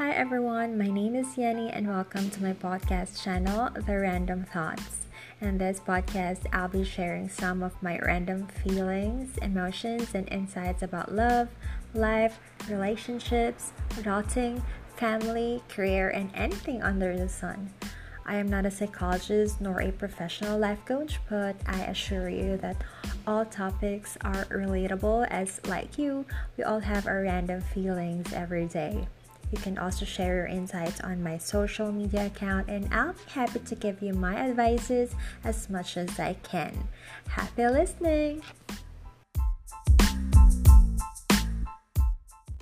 Hi everyone, my name is Yenny and welcome to my podcast channel, The Random Thoughts. In this podcast, I'll be sharing some of my random feelings, emotions, and insights about love, life, relationships, adulting, family, career, and anything under the sun. I am not a psychologist nor a professional life coach, but I assure you that all topics are relatable as, like you, we all have our random feelings every day. You can also share your insights on my social media account, and I'll be happy to give you my advices as much as I can. Happy listening!